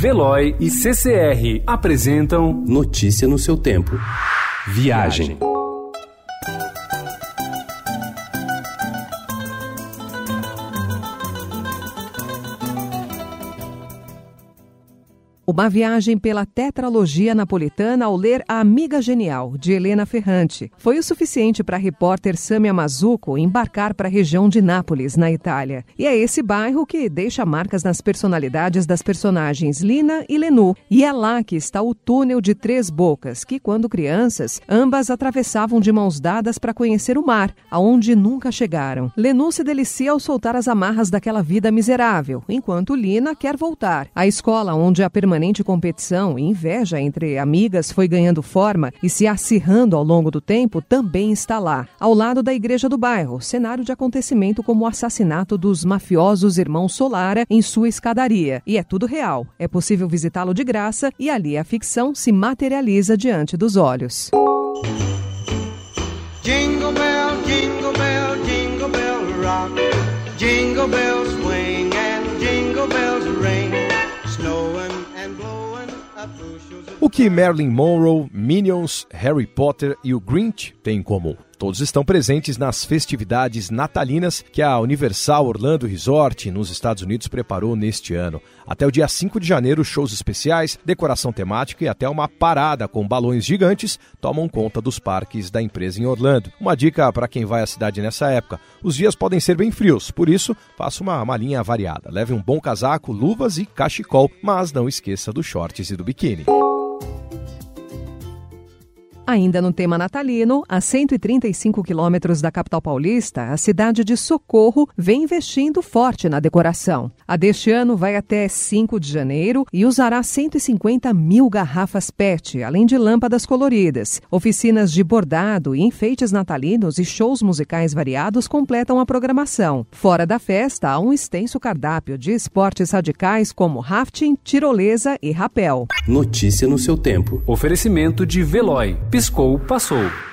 Veloy e CCR apresentam Notícia no seu tempo. Viagem. Uma viagem pela tetralogia napolitana ao ler A Amiga Genial, de Helena Ferrante. Foi o suficiente para a repórter Samia Mazuco embarcar para a região de Nápoles, na Itália. E é esse bairro que deixa marcas nas personalidades das personagens Lina e Lenu. E é lá que está o túnel de Três Bocas, que, quando crianças, ambas atravessavam de mãos dadas para conhecer o mar, aonde nunca chegaram. Lenu se delicia ao soltar as amarras daquela vida miserável, enquanto Lina quer voltar. A escola onde a permanência permanente competição e inveja entre amigas foi ganhando forma e se acirrando ao longo do tempo também está lá, ao lado da igreja do bairro, cenário de acontecimento como o assassinato dos mafiosos irmãos Solara em sua escadaria. E é tudo real. É possível visitá-lo de graça e ali a ficção se materializa diante dos olhos. Jingle bell, jingle bell, jingle bell rock. Jingle bells swing and jingle bells ring. O que Marilyn Monroe, Minions, Harry Potter e o Grinch têm em comum? Todos estão presentes nas festividades natalinas que a Universal Orlando Resort nos Estados Unidos preparou neste ano. Até o dia 5 de janeiro, shows especiais, decoração temática e até uma parada com balões gigantes tomam conta dos parques da empresa em Orlando. Uma dica para quem vai à cidade nessa época: os dias podem ser bem frios, por isso faça uma malinha variada. Leve um bom casaco, luvas e cachecol, mas não esqueça dos shorts e do biquíni. Ainda no tema natalino, a 135 quilômetros da capital paulista, a cidade de Socorro vem investindo forte na decoração. A deste ano vai até 5 de janeiro e usará 150 mil garrafas PET, além de lâmpadas coloridas. Oficinas de bordado e enfeites natalinos e shows musicais variados completam a programação. Fora da festa, há um extenso cardápio de esportes radicais como rafting, tirolesa e rapel. Notícia no seu tempo. Oferecimento de Veloy Piscou, passou.